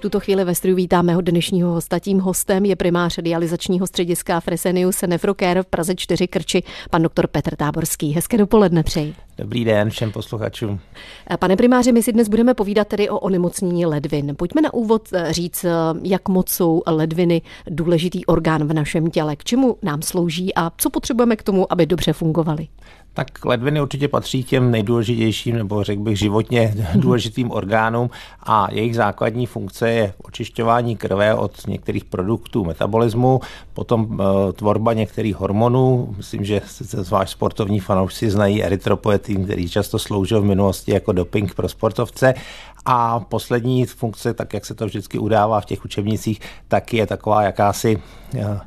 Tuto chvíli ve studiu vítám mého dnešního hosta. Tím hostem je primář dializačního střediska Fresenius Nefrocare v Praze 4 Krči, pan doktor Petr Táborský. Hezké dopoledne přeji. Dobrý den všem posluchačům. Pane primáři, my si dnes budeme povídat tedy o onemocnění ledvin. Pojďme na úvod eh, říct, eh, jak moc jsou ledviny důležitý orgán v našem těle, k čemu nám slouží a co potřebujeme k tomu, aby dobře fungovaly. Tak ledviny určitě patří k těm nejdůležitějším, nebo řekl bych životně důležitým orgánům. A jejich základní funkce je očišťování krve od některých produktů metabolismu, potom e, tvorba některých hormonů, myslím, že zvlášť sportovní fanoušci znají erytropoetin, který často sloužil v minulosti jako doping pro sportovce a poslední funkce, tak jak se to vždycky udává v těch učebnicích, tak je taková jakási eh, eh,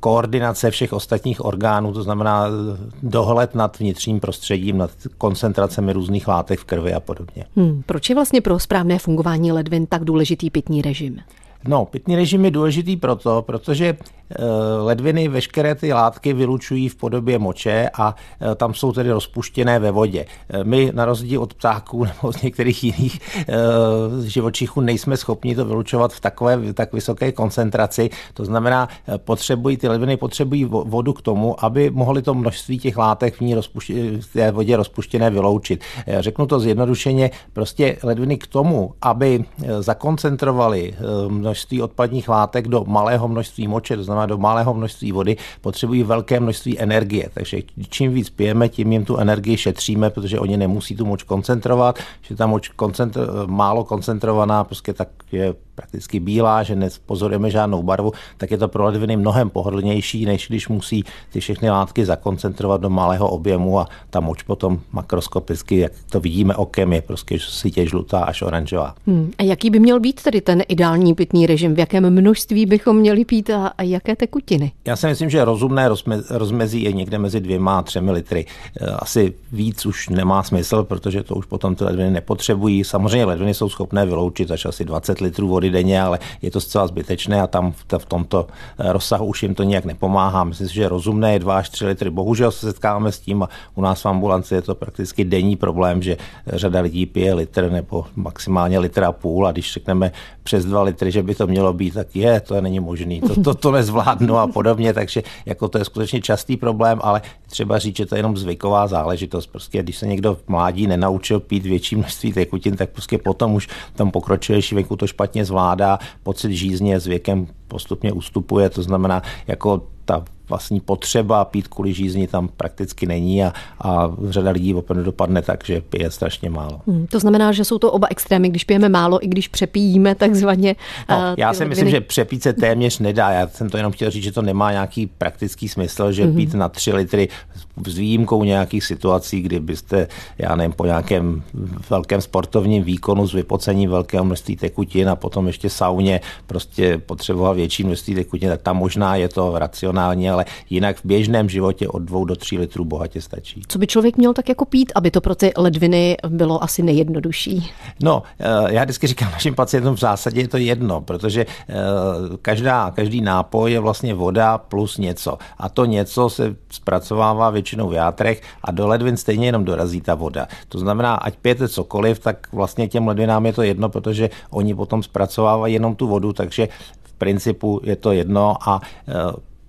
koordinace všech ostatních orgánů, to znamená eh, dohled nad vnitřním prostředím, nad koncentracemi různých látek v krvi a podobně. Hmm, proč je vlastně pro správné fungování ledvin tak důležitý pitný režim? No, pitný režim je důležitý proto, protože ledviny veškeré ty látky vylučují v podobě moče a eh, tam jsou tedy rozpuštěné ve vodě. Eh, my na rozdíl od ptáků nebo z některých jiných živočichů nejsme schopni to vylučovat v takové tak vysoké koncentraci. To znamená, potřebují ty ledviny potřebují vodu k tomu, aby mohly to množství těch látek v ní v té vodě rozpuštěné vyloučit. Řeknu to zjednodušeně, prostě ledviny k tomu, aby zakoncentrovali množství odpadních látek do malého množství moče, to znamená znamená do malého množství vody, potřebují velké množství energie. Takže čím víc pijeme, tím jim tu energii šetříme, protože oni nemusí tu moč koncentrovat, že ta moč koncentr- málo koncentrovaná prostě tak je prakticky bílá, že nepozorujeme žádnou barvu, tak je to pro ledviny mnohem pohodlnější, než když musí ty všechny látky zakoncentrovat do malého objemu a ta moč potom makroskopicky, jak to vidíme okem, je prostě sítě žlutá až oranžová. Hmm. A jaký by měl být tedy ten ideální pitný režim? V jakém množství bychom měli pít a, a jaké tekutiny? Já si myslím, že rozumné rozmezí je někde mezi dvěma a třemi litry. E, asi víc už nemá smysl, protože to už potom ty ledviny nepotřebují. Samozřejmě ledviny jsou schopné vyloučit až asi 20 litrů vody denně, ale je to zcela zbytečné a tam v tomto eh, rozsahu už jim to nějak nepomáhá. Myslím si, že rozumné je 2 až 3 litry. Bohužel se setkáváme s tím a u nás v ambulanci je to prakticky denní problém, že řada lidí pije litr nebo maximálně litr a půl a když řekneme přes 2 litry, že by to mělo být, tak je, to není možný, to, to, to nezvládnu a podobně, takže jako to je skutečně častý problém, ale třeba říct, že to je jenom zvyková záležitost. Prostě když se někdo v mládí nenaučil pít větší množství tekutin, tak prostě potom už v tom pokročilejší věku to špatně pocit žízně s věkem postupně ustupuje, to znamená, jako ta vlastní potřeba pít kvůli žízni tam prakticky není a, a řada lidí opravdu dopadne tak, že pije strašně málo. Hmm, to znamená, že jsou to oba extrémy, když pijeme málo i když přepijíme takzvaně. No, uh, já si myslím, že přepít se téměř nedá. Já jsem to jenom chtěl říct, že to nemá nějaký praktický smysl, že mm-hmm. pít na tři litry s výjimkou nějakých situací, kdy byste, já nevím, po nějakém velkém sportovním výkonu s vypocením velkého množství tekutin a potom ještě sauně prostě potřeboval větší množství tekutin, tak tam možná je to racionální, ale jinak v běžném životě od dvou do tří litrů bohatě stačí. Co by člověk měl tak jako pít, aby to pro ty ledviny bylo asi nejjednodušší? No, eh, já vždycky říkám našim pacientům v zásadě je to jedno, protože eh, každá, každý nápoj je vlastně voda plus něco. A to něco se zpracovává většinou v játrech a do ledvin stejně jenom dorazí ta voda. To znamená, ať pijete cokoliv, tak vlastně těm ledvinám je to jedno, protože oni potom zpracovávají jenom tu vodu, takže v principu je to jedno a eh,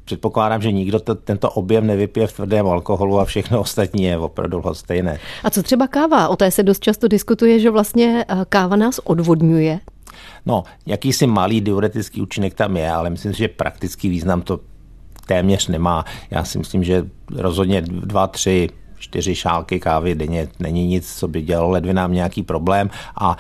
předpokládám, že nikdo to, tento objem nevypije v tvrdém alkoholu a všechno ostatní je opravdu stejné. A co třeba káva? O té se dost často diskutuje, že vlastně eh, káva nás odvodňuje. No, jakýsi malý diuretický účinek tam je, ale myslím si, že praktický význam to téměř nemá. Já si myslím, že rozhodně dva, tři čtyři šálky kávy denně není nic, co by dělalo ledvinám nějaký problém a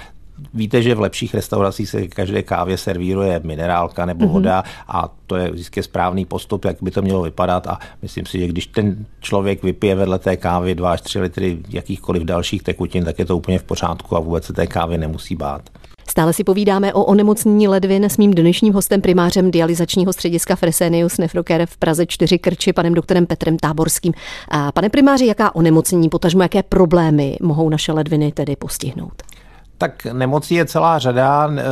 Víte, že v lepších restauracích se každé kávě servíruje minerálka nebo mhm. voda mm-hmm. a to je vždycky správný postup, jak by to mělo vypadat a myslím si, že když ten člověk vypije vedle té kávy 2 až 3 litry jakýchkoliv dalších tekutin, tak je to úplně v pořádku a vůbec se té kávy nemusí bát. Stále si povídáme o onemocnění ledvin s mým dnešním hostem primářem dializačního střediska Fresenius Nefrocare v Praze 4 Krči, panem doktorem Petrem Táborským. A pane primáři, jaká onemocnění, potažmo jaké problémy mohou naše ledviny tedy postihnout? Tak nemocí je celá řada. E,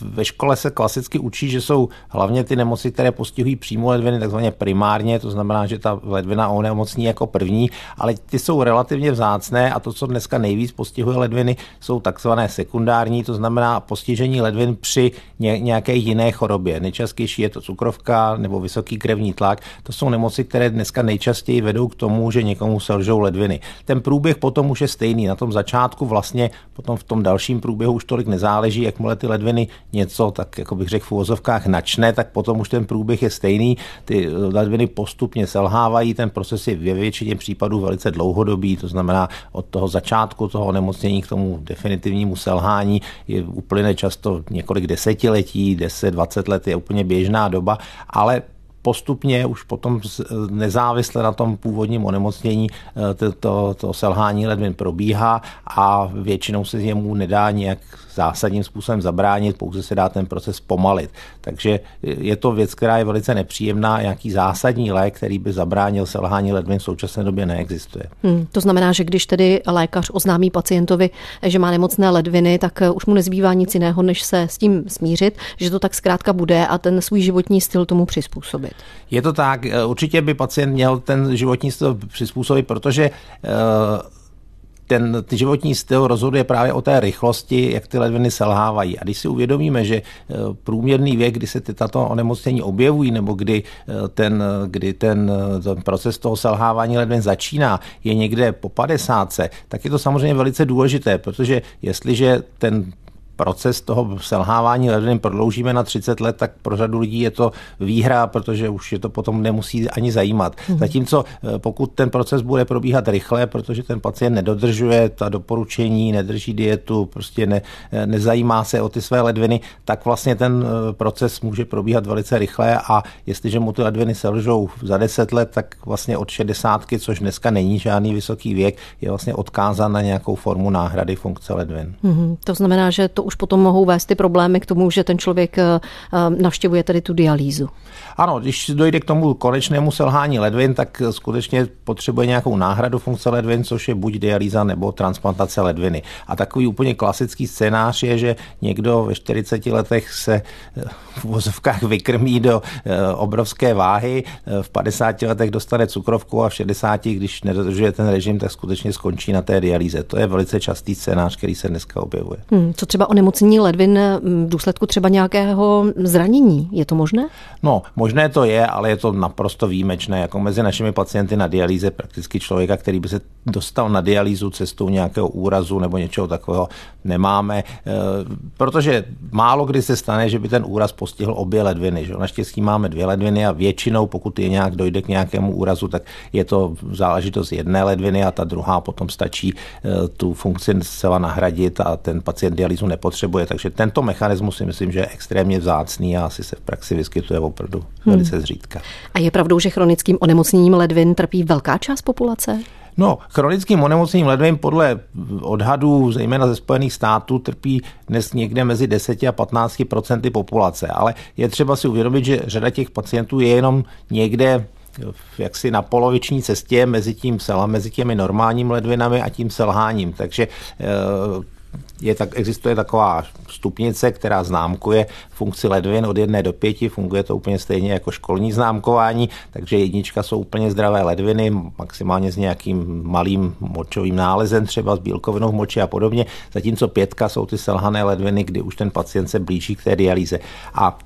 ve škole se klasicky učí, že jsou hlavně ty nemoci, které postihují přímo ledviny, takzvaně primárně, to znamená, že ta ledvina onemocní jako první, ale ty jsou relativně vzácné a to, co dneska nejvíc postihuje ledviny, jsou takzvané sekundární, to znamená postižení ledvin při nějaké jiné chorobě. Nejčastější je to cukrovka nebo vysoký krevní tlak. To jsou nemoci, které dneska nejčastěji vedou k tomu, že někomu selžou ledviny. Ten průběh potom už je stejný. Na tom začátku vlastně potom v tom dalším dalším průběhu už tolik nezáleží, jakmile ty ledviny něco, tak jako bych řekl v úvozovkách načne, tak potom už ten průběh je stejný. Ty ledviny postupně selhávají, ten proces je ve většině případů velice dlouhodobý, to znamená od toho začátku toho onemocnění k tomu definitivnímu selhání je uplyne často několik desetiletí, 10-20 let je úplně běžná doba, ale postupně už potom nezávisle na tom původním onemocnění eh, to, to, to selhání ledvin probíhá a většinou se jemu nedá nějak zásadním způsobem zabránit, pouze se dá ten proces pomalit. Takže je to věc, která je velice nepříjemná. Nějaký zásadní lék, který by zabránil selhání ledvin v současné době neexistuje. Hmm, to znamená, že když tedy lékař oznámí pacientovi, že má nemocné ledviny, tak eh, už mu nezbývá nic jiného, než se s tím smířit, že to tak zkrátka bude a ten svůj životní styl tomu přizpůsobit. Je to tak, eh, určitě by pacient měl ten životní styl přizpůsobit, protože uh, ten ty životní styl rozhoduje právě o té rychlosti, jak ty ledviny selhávají. A když si uvědomíme, že eh, průměrný věk, kdy se ty tato onemocnění objevují, nebo kdy ten, kdy ten, ten proces toho selhávání ledvin začíná, je někde po 50, tak je to samozřejmě velice důležité, protože jestliže ten proces toho selhávání ledvin prodloužíme na 30 let, tak pro řadu lidí je to výhra, protože už je to potom nemusí ani zajímat. Mm. Zatímco eh, pokud ten proces bude probíhat rychle, protože ten pacient nedodržuje ta doporučení, nedrží dietu, prostě ne, eh, nezajímá se o ty své ledviny, tak vlastně ten eh, proces může probíhat velice rychle a jestliže mu ty ledviny selžou za 10 let, tak vlastně od 60, což dneska není žádný vysoký věk, je vlastně odkázán na nějakou formu náhrady funkce ledvin. Mm. To znamená, že to už potom mohou vést ty problémy k tomu, že ten člověk eh, eh, navštěvuje tady tu dialýzu. Ano, když dojde k tomu konečnému selhání ledvin, tak skutečně potřebuje nějakou náhradu funkce ledvin, což je buď dialýza nebo transplantace ledviny. A takový úplně klasický scénář je, že někdo ve 40 letech se eh, v vozovkách vykrmí do obrovské váhy, v 50 letech dostane cukrovku a v 60, když nedodržuje ten režim, tak skutečně skončí na té dialýze. To je velice častý scénář, který se dneska objevuje. Hmm, co třeba onemocnění ledvin v důsledku třeba nějakého zranění. Je to možné? No, možné to je, ale je to naprosto výjimečné. Jako mezi našimi pacienty na dialýze prakticky člověka, který by se dostal na dialýzu cestou nějakého úrazu nebo něčeho takového, nemáme, eh, protože málo kdy se stane, že by ten úraz postihl obě ledviny. Že? Naštěstí máme dvě ledviny a většinou, pokud je nějak dojde k nějakému úrazu, tak je to záležitost jedné ledviny a ta druhá potom stačí eh, tu funkci zcela nahradit a ten pacient dialýzu nepotřebuje potřebuje. Takže tento mechanismus si myslím, že je extrémně vzácný a asi se v praxi vyskytuje opravdu hmm. velice zřídka. A je pravdou, že chronickým onemocněním ledvin trpí velká část populace? No, chronickým onemocněním ledvin podle odhadů, zejména ze Spojených států, trpí dnes někde mezi 10 a 15 procenty populace. Ale je třeba si uvědomit, že řada těch pacientů je jenom někde jaksi na poloviční cestě mezi tím sela, mezi těmi normálními ledvinami a tím selháním. Takže eh, je tak, existuje taková stupnice, která známkuje funkci ledvin od jedné do pěti, funguje to úplně stejně jako školní známkování, takže jednička jsou úplně zdravé ledviny, maximálně s nějakým malým močovým nálezem, třeba s bílkovinou v moči a podobně, zatímco pětka jsou ty selhané ledviny, kdy už ten pacient se blíží k té dialýze. A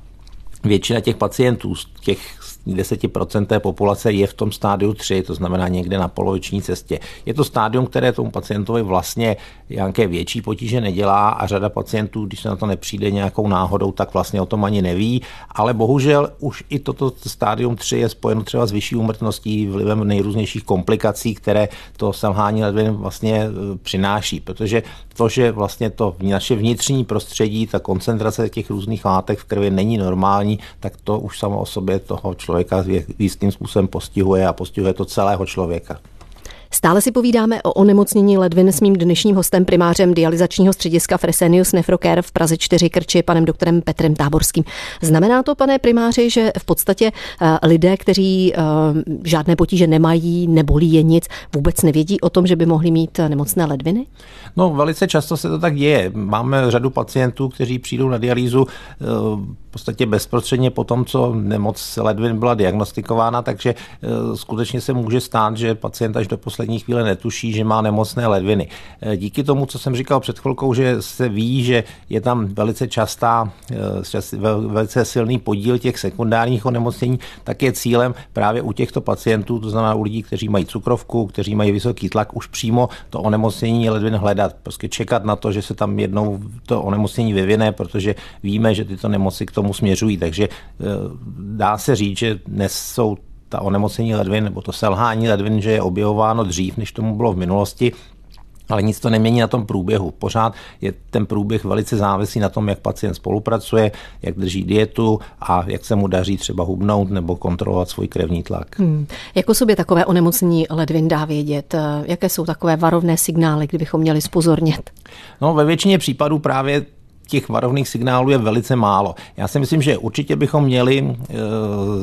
většina těch pacientů, těch 10% té populace je v tom stádiu 3, to znamená někde na poloviční cestě. Je to stádium, které tomu pacientovi vlastně nějaké větší potíže nedělá a řada pacientů, když se na to nepřijde nějakou náhodou, tak vlastně o tom ani neví, ale bohužel už i toto stádium 3 je spojeno třeba s vyšší úmrtností vlivem nejrůznějších komplikací, které to selhání ledvin vlastně e, přináší, protože to, že vlastně to naše vnitřní prostředí, ta koncentrace těch různých látek v krvi není normální, tak to už samo o sobě toho člověka jistým způsobem postihuje a postihuje to celého člověka. Stále si povídáme o onemocnění ledvin s mým dnešním hostem primářem dializačního střediska Fresenius Nefrocare v Praze 4 Krči, panem doktorem Petrem Táborským. Znamená to, pane primáři, že v podstatě eh, lidé, kteří eh, žádné potíže nemají, nebolí je nic, vůbec nevědí o tom, že by mohli mít nemocné ledviny? No, velice často se to tak děje. Máme řadu pacientů, kteří přijdou na dialýzu eh, v podstatě bezprostředně po tom, co nemoc ledvin byla diagnostikována, takže skutečně se může stát, že pacient až do poslední chvíle netuší, že má nemocné ledviny. Eh, díky tomu, co jsem říkal před chvilkou, že se ví, že je tam velice častá, eh, velice silný podíl těch sekundárních onemocnění, tak je cílem právě u těchto pacientů, to znamená u lidí, kteří mají cukrovku, kteří mají vysoký tlak, už přímo to onemocnění ledvin hledat. Prostě čekat na to, že se tam jednou to onemocnění vyvine, protože víme, že tyto nemoci k tomu směřují. Takže eh, dá se říct, že dnes jsou ta onemocnění ledvin nebo to selhání ledvin, že je objevováno dřív, než tomu bylo v minulosti, ale nic to nemění na tom průběhu. Pořád je ten průběh velice závislý na tom, jak pacient spolupracuje, jak drží dietu a jak se mu daří třeba hubnout nebo kontrolovat svůj krevní tlak. Hmm. Jako sobě takové onemocnění ledvin dá vědět? Jaké jsou takové varovné signály, kdybychom měli spozornět? No, ve většině případů právě těch varovných signálů je velice málo. Já si myslím, že určitě bychom měli uh,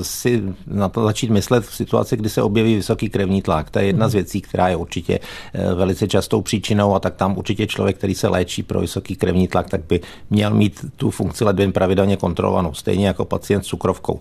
si na to začít myslet v situaci, kdy se objeví vysoký krevní tlak. To je jedna z mhm. věcí, která je určitě uh, velice častou příčinou a tak tam určitě člověk, který se léčí pro vysoký krevní tlak, tak by měl mít tu funkci ledvin pravidelně kontrolovanou, stejně jako pacient s cukrovkou.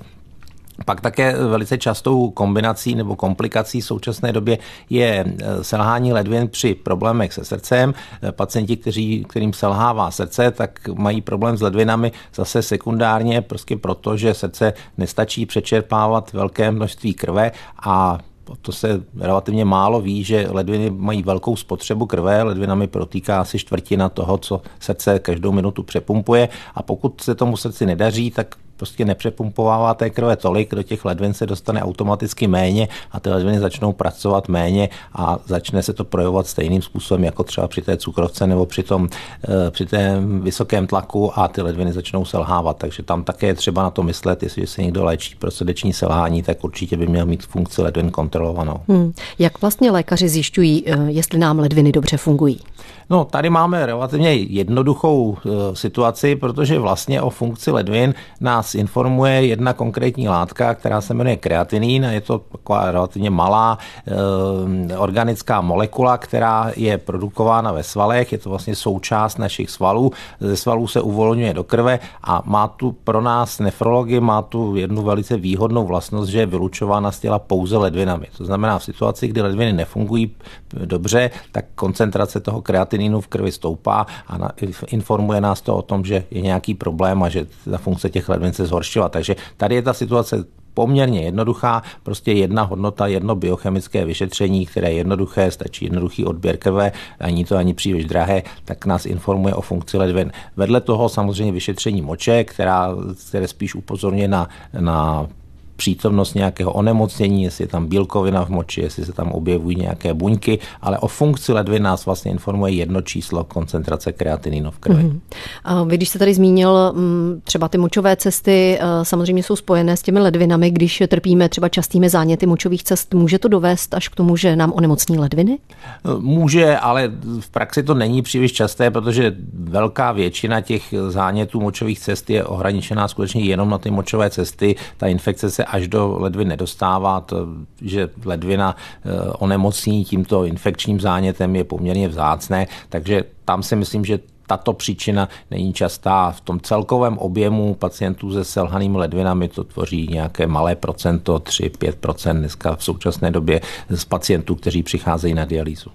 Pak také velice častou kombinací nebo komplikací v současné době je eh, selhání ledvin při problémech se srdcem. Eh, pacienti, kteří, kterým selhává srdce, tak mají problém s ledvinami zase sekundárně, prostě proto, že srdce nestačí přečerpávat velké množství krve a to se relativně málo ví, že ledviny mají velkou spotřebu krve, ledvinami protýká asi čtvrtina toho, co srdce každou minutu přepumpuje a pokud se tomu srdci nedaří, tak prostě nepřepumpovává té krve tolik, do těch ledvin se dostane automaticky méně a ty ledviny začnou pracovat méně a začne se to projevovat stejným způsobem jako třeba při té cukrovce nebo při, tom, eh, při té vysokém tlaku a ty ledviny začnou selhávat. Takže tam také je třeba na to myslet, jestli se někdo léčí pro srdeční selhání, tak určitě by měl mít funkci ledvin kontrolovanou. Hmm. Jak vlastně lékaři zjišťují, eh, jestli nám ledviny dobře fungují? No, tady máme relativně jednoduchou eh, situaci, protože vlastně o funkci ledvin nás informuje jedna konkrétní látka, která se jmenuje kreatinín a je to taková relativně malá e, organická molekula, která je produkována ve svalech, je to vlastně součást našich svalů, ze svalů se uvolňuje do krve a má tu pro nás nefrology má tu jednu velice výhodnou vlastnost, že je vylučována z těla pouze ledvinami. To znamená v situaci, kdy ledviny nefungují dobře, tak koncentrace toho kreatinínu v krvi stoupá a informuje nás to o tom, že je nějaký problém a že ta funkce těch ledvin se zhoršila. Takže tady je ta situace poměrně jednoduchá, prostě jedna hodnota, jedno biochemické vyšetření, které je jednoduché, stačí jednoduchý odběr krve, ani to ani příliš drahé, tak nás informuje o funkci ledvin. Vedle toho samozřejmě vyšetření moče, která, které spíš upozorně na, na přítomnost nějakého onemocnění, jestli je tam bílkovina v moči, jestli se tam objevují nějaké buňky, ale o funkci ledvin nás vlastně informuje jedno číslo koncentrace kreatininu v krvi. Mm-hmm. A vy, když jste tady zmínil mm, třeba ty močové cesty, eh, samozřejmě jsou spojené s těmi ledvinami, když trpíme třeba častými záněty močových cest, může to dovést až k tomu, že nám onemocní ledviny? Může, ale v praxi to není příliš časté, protože velká většina těch zánětů močových cest je ohraničená skutečně jenom na ty močové cesty. Ta infekce se až do ledvin nedostává, to, že ledvina eh, onemocní tímto infekčním zánětem je poměrně vzácné, takže tam si myslím, že tato příčina není častá. V tom celkovém objemu pacientů se selhanými ledvinami to tvoří nějaké malé procento, 3-5% dneska v současné době z pacientů, kteří přicházejí na dialýzu.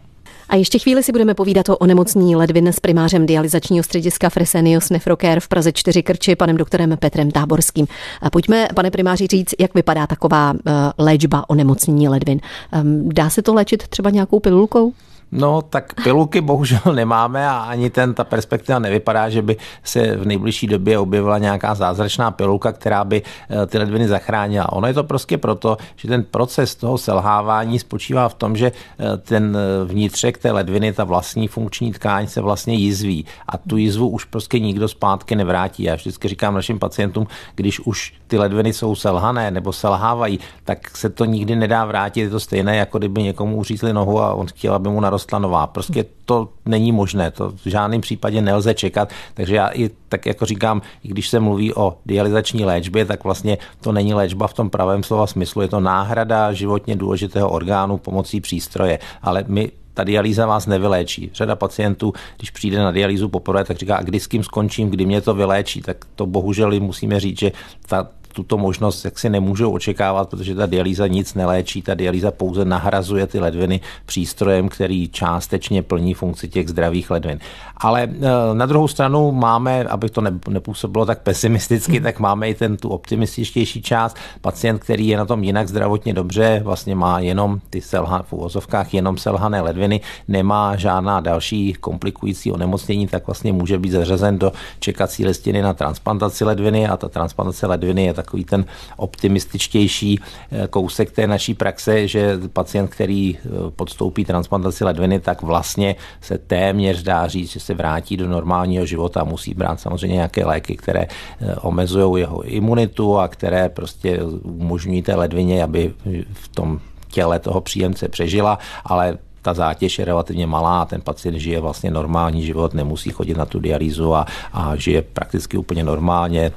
A ještě chvíli si budeme povídat o onemocnění ledvin s primářem dializačního střediska Fresenius Nefrocare v Praze 4 Krči, panem doktorem Petrem Táborským. A pojďme, pane primáři, říct, jak vypadá taková eh, léčba onemocnění ledvin. Ehm, dá se to léčit třeba nějakou pilulkou? No, tak pilulky bohužel nemáme a ani ten, ta perspektiva nevypadá, že by se v nejbližší době objevila nějaká zázračná pilulka, která by eh, ty ledviny zachránila. Ono je to prostě proto, že ten proces toho selhávání spočívá v tom, že eh, ten eh, vnitřek té ledviny, ta vlastní funkční tkáň se vlastně jizví a tu jizvu už prostě nikdo zpátky nevrátí. Já vždycky říkám našim pacientům, když už ty ledviny jsou selhané nebo selhávají, tak se to nikdy nedá vrátit. Je to stejné, jako kdyby někomu uřízli nohu a on chtěl, aby mu narostla nová. Prostě to není možné, to v žádném případě nelze čekat. Takže já i tak jako říkám, i když se mluví o dializační léčbě, tak vlastně to není léčba v tom pravém slova smyslu, je to náhrada životně důležitého orgánu pomocí přístroje. Ale my ta dialýza vás nevyléčí. Řada pacientů, když přijde na dialýzu poprvé, tak říká, a kdy s kým skončím, kdy mě to vyléčí, tak to bohužel musíme říct, že ta tuto možnost jak si nemůžou očekávat, protože ta dialýza nic neléčí, ta dialýza pouze nahrazuje ty ledviny přístrojem, který částečně plní funkci těch zdravých ledvin. Ale eh, na druhou stranu máme, aby to nepůsobilo tak pesimisticky, tak máme i ten tu optimističtější část. Pacient, který je na tom jinak zdravotně dobře, vlastně má jenom ty selha, v uvozovkách jenom selhané ledviny, nemá žádná další komplikující onemocnění, tak vlastně může být zařazen do čekací listiny na transplantaci ledviny a ta transplantace ledviny je takový ten optimističtější eh, kousek té naší praxe, že pacient, který eh, podstoupí transplantaci ledviny, tak vlastně se téměř dá říct, že se vrátí do normálního života. Musí brát samozřejmě nějaké léky, které eh, omezují jeho imunitu a které prostě umožňují té ledvině, aby v tom těle toho příjemce přežila, ale ta zátěž je relativně malá a ten pacient žije vlastně normální život, nemusí chodit na tu dialýzu a, a žije prakticky úplně normálně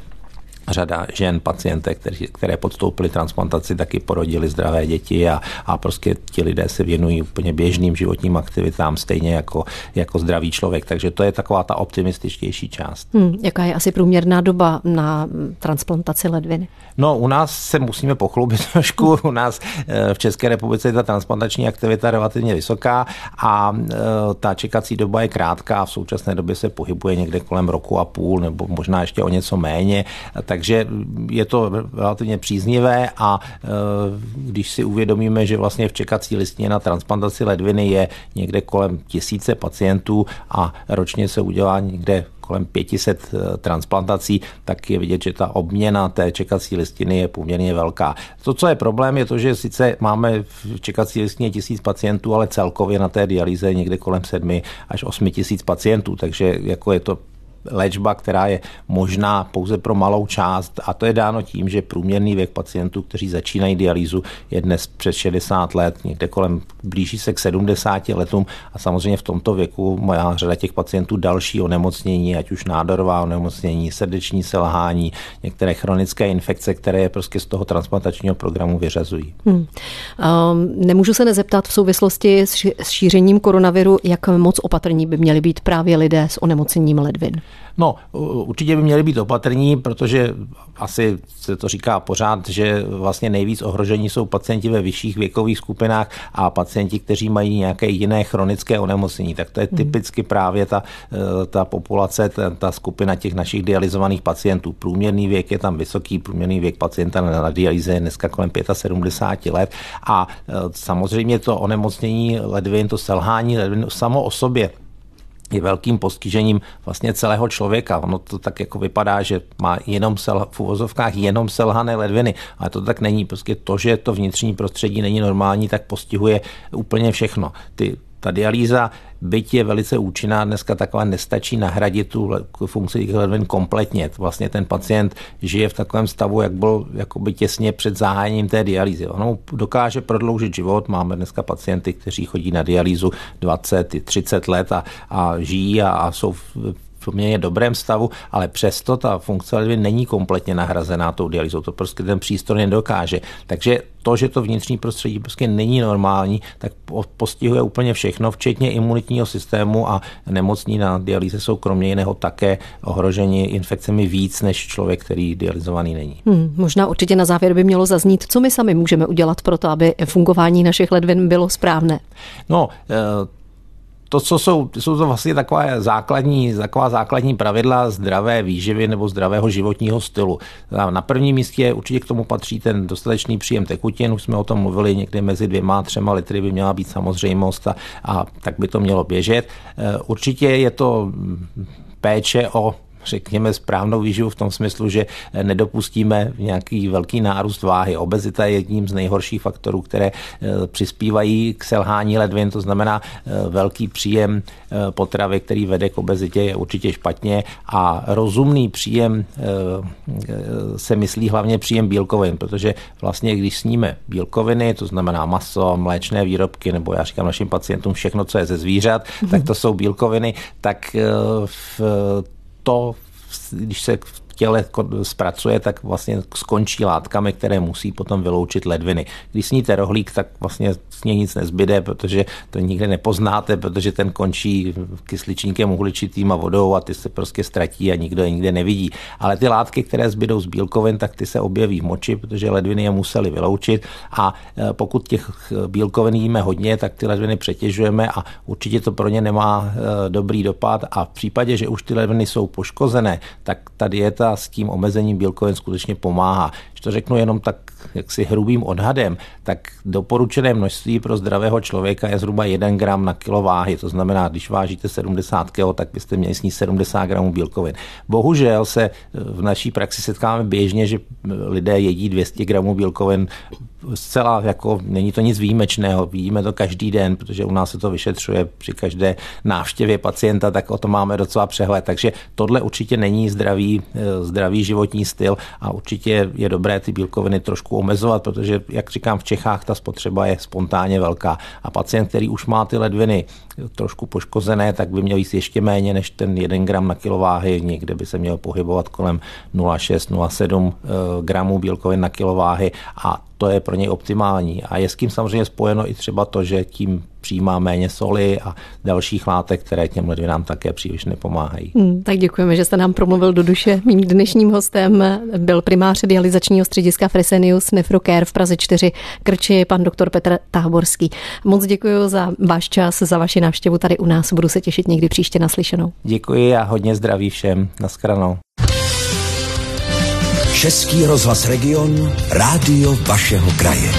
řada žen, pacientek, které, které podstoupily transplantaci, taky porodili zdravé děti a, a prostě ti lidé se věnují úplně běžným životním aktivitám, stejně jako, jako zdravý člověk. Takže to je taková ta optimističtější část. Hmm, jaká je asi průměrná doba na transplantaci ledviny? No, u nás se musíme pochlubit trošku. U nás eh, v České republice je ta transplantační aktivita relativně vysoká a eh, ta čekací doba je krátká. V současné době se pohybuje někde kolem roku a půl nebo možná ještě o něco méně. Takže je to relativně příznivé a e, když si uvědomíme, že vlastně v čekací listině na transplantaci ledviny je někde kolem tisíce pacientů a ročně se udělá někde kolem 500 e, transplantací, tak je vidět, že ta obměna té čekací listiny je poměrně velká. To, co je problém, je to, že sice máme v čekací listině tisíc pacientů, ale celkově na té dialýze někde kolem 7 až 8 tisíc pacientů, takže jako je to léčba, která je možná pouze pro malou část a to je dáno tím, že průměrný věk pacientů, kteří začínají dialýzu, je dnes přes 60 let, někde kolem blíží se k 70 letům a samozřejmě v tomto věku má řada těch pacientů další onemocnění, ať už nádorová onemocnění, srdeční selhání, některé chronické infekce, které je prostě z toho transplantačního programu vyřazují. Hmm. Um, nemůžu se nezeptat v souvislosti s šířením koronaviru, jak moc opatrní by měli být právě lidé s onemocněním ledvin. No, určitě by měli být opatrní, protože asi se to říká pořád, že vlastně nejvíc ohrožení jsou pacienti ve vyšších věkových skupinách a pacienti, kteří mají nějaké jiné chronické onemocnění. Tak to je hmm. typicky právě ta, eh, ta populace, ta, ta skupina těch našich dializovaných pacientů. Průměrný věk je tam vysoký, průměrný věk pacienta na dialýze je dneska kolem 75 let a eh, samozřejmě to onemocnění ledvin, to selhání ledvin samo o sobě je velkým postižením vlastně celého člověka. Ono to tak jako vypadá, že má jenom sel, v uvozovkách jenom selhané ledviny, ale to tak není. Prostě to, že to vnitřní prostředí není normální, tak postihuje úplně všechno. Ty ta dialýza, byť je velice účinná, dneska taková nestačí nahradit tu funkci ledvin kompletně. Vlastně ten pacient žije v takovém stavu, jak byl jakoby těsně před zahájením té dialýzy. Ono dokáže prodloužit život. Máme dneska pacienty, kteří chodí na dialýzu 20, 30 let a, a žijí a, a jsou v, poměrně dobrém stavu, ale přesto ta funkce ledvin není kompletně nahrazená tou dialýzou. To prostě ten přístroj nedokáže. Takže to, že to vnitřní prostředí prostě není normální, tak postihuje úplně všechno, včetně imunitního systému a nemocní na dialýze jsou kromě jiného také ohroženi infekcemi víc než člověk, který dializovaný není. Hmm, možná určitě na závěr by mělo zaznít, co my sami můžeme udělat pro to, aby fungování našich ledvin bylo správné. No, to, co jsou, jsou to vlastně taková základní, taková základní pravidla zdravé výživy nebo zdravého životního stylu. Na prvním místě určitě k tomu patří ten dostatečný příjem tekutin, už jsme o tom mluvili, někdy mezi dvěma a třema litry by měla být samozřejmost a, a tak by to mělo běžet. Určitě je to péče o řekněme, správnou výživu v tom smyslu, že nedopustíme nějaký velký nárůst váhy. Obezita je jedním z nejhorších faktorů, které eh, přispívají k selhání ledvin, to znamená eh, velký příjem eh, potravy, který vede k obezitě, je určitě špatně a rozumný příjem se myslí hlavně příjem bílkovin, protože vlastně když sníme bílkoviny, to znamená maso, mléčné výrobky, nebo já říkám našim pacientům všechno, co je ze zvířat, mm-hmm. tak to jsou bílkoviny, tak v to, když se těle zpracuje, tak vlastně skončí látkami, které musí potom vyloučit ledviny. Když sníte rohlík, tak vlastně z něj nic nezbyde, protože to nikde nepoznáte, protože ten končí kysličníkem uhličitým a vodou a ty se prostě ztratí a nikdo je nikde nevidí. Ale ty látky, které zbydou z bílkovin, tak ty se objeví v moči, protože ledviny je museli vyloučit a e, pokud těch bílkovin jíme hodně, tak ty ledviny přetěžujeme a určitě to pro ně nemá e, dobrý dopad a v případě, že už ty ledviny jsou poškozené, tak ta dieta dieta s tím omezením bílkovin skutečně pomáhá. Když to řeknu jenom tak jaksi hrubým odhadem, tak doporučené množství pro zdravého člověka je zhruba 1 gram na kilo váhy. To znamená, když vážíte 70 kg, tak byste měli sníst 70 gramů bílkovin. Bohužel se v naší praxi setkáváme běžně, že lidé jedí 200 gramů bílkovin zcela jako není to nic výjimečného, vidíme to každý den, protože u nás se to vyšetřuje při každé návštěvě pacienta, tak o to máme docela přehled. Takže tohle určitě není zdravý, eh, zdravý životní styl a určitě je dobré ty bílkoviny trošku omezovat, protože, jak říkám, v Čechách ta spotřeba je spontánně velká. A pacient, který už má ty ledviny trošku poškozené, tak by měl jíst ještě méně než ten 1 gram na kilováhy. Někde by se měl pohybovat kolem 0,6-0,7 eh, gramů bílkovin na kilováhy a to je pro něj optimální. A je s tím samozřejmě spojeno i třeba to, že tím přijímá méně soli a dalších látek, které těm ledvinám také příliš nepomáhají. Hmm, tak děkujeme, že jste nám promluvil do duše. Mým dnešním hostem byl primář dializačního střediska Fresenius Nefrocare v Praze 4 Krči, pan doktor Petr Táborský. Moc děkuji za váš čas, za vaši návštěvu tady u nás. Budu se těšit někdy příště naslyšenou. Děkuji a hodně zdraví všem. Naschranou. Český rozhlas Region, rádio vašeho kraje.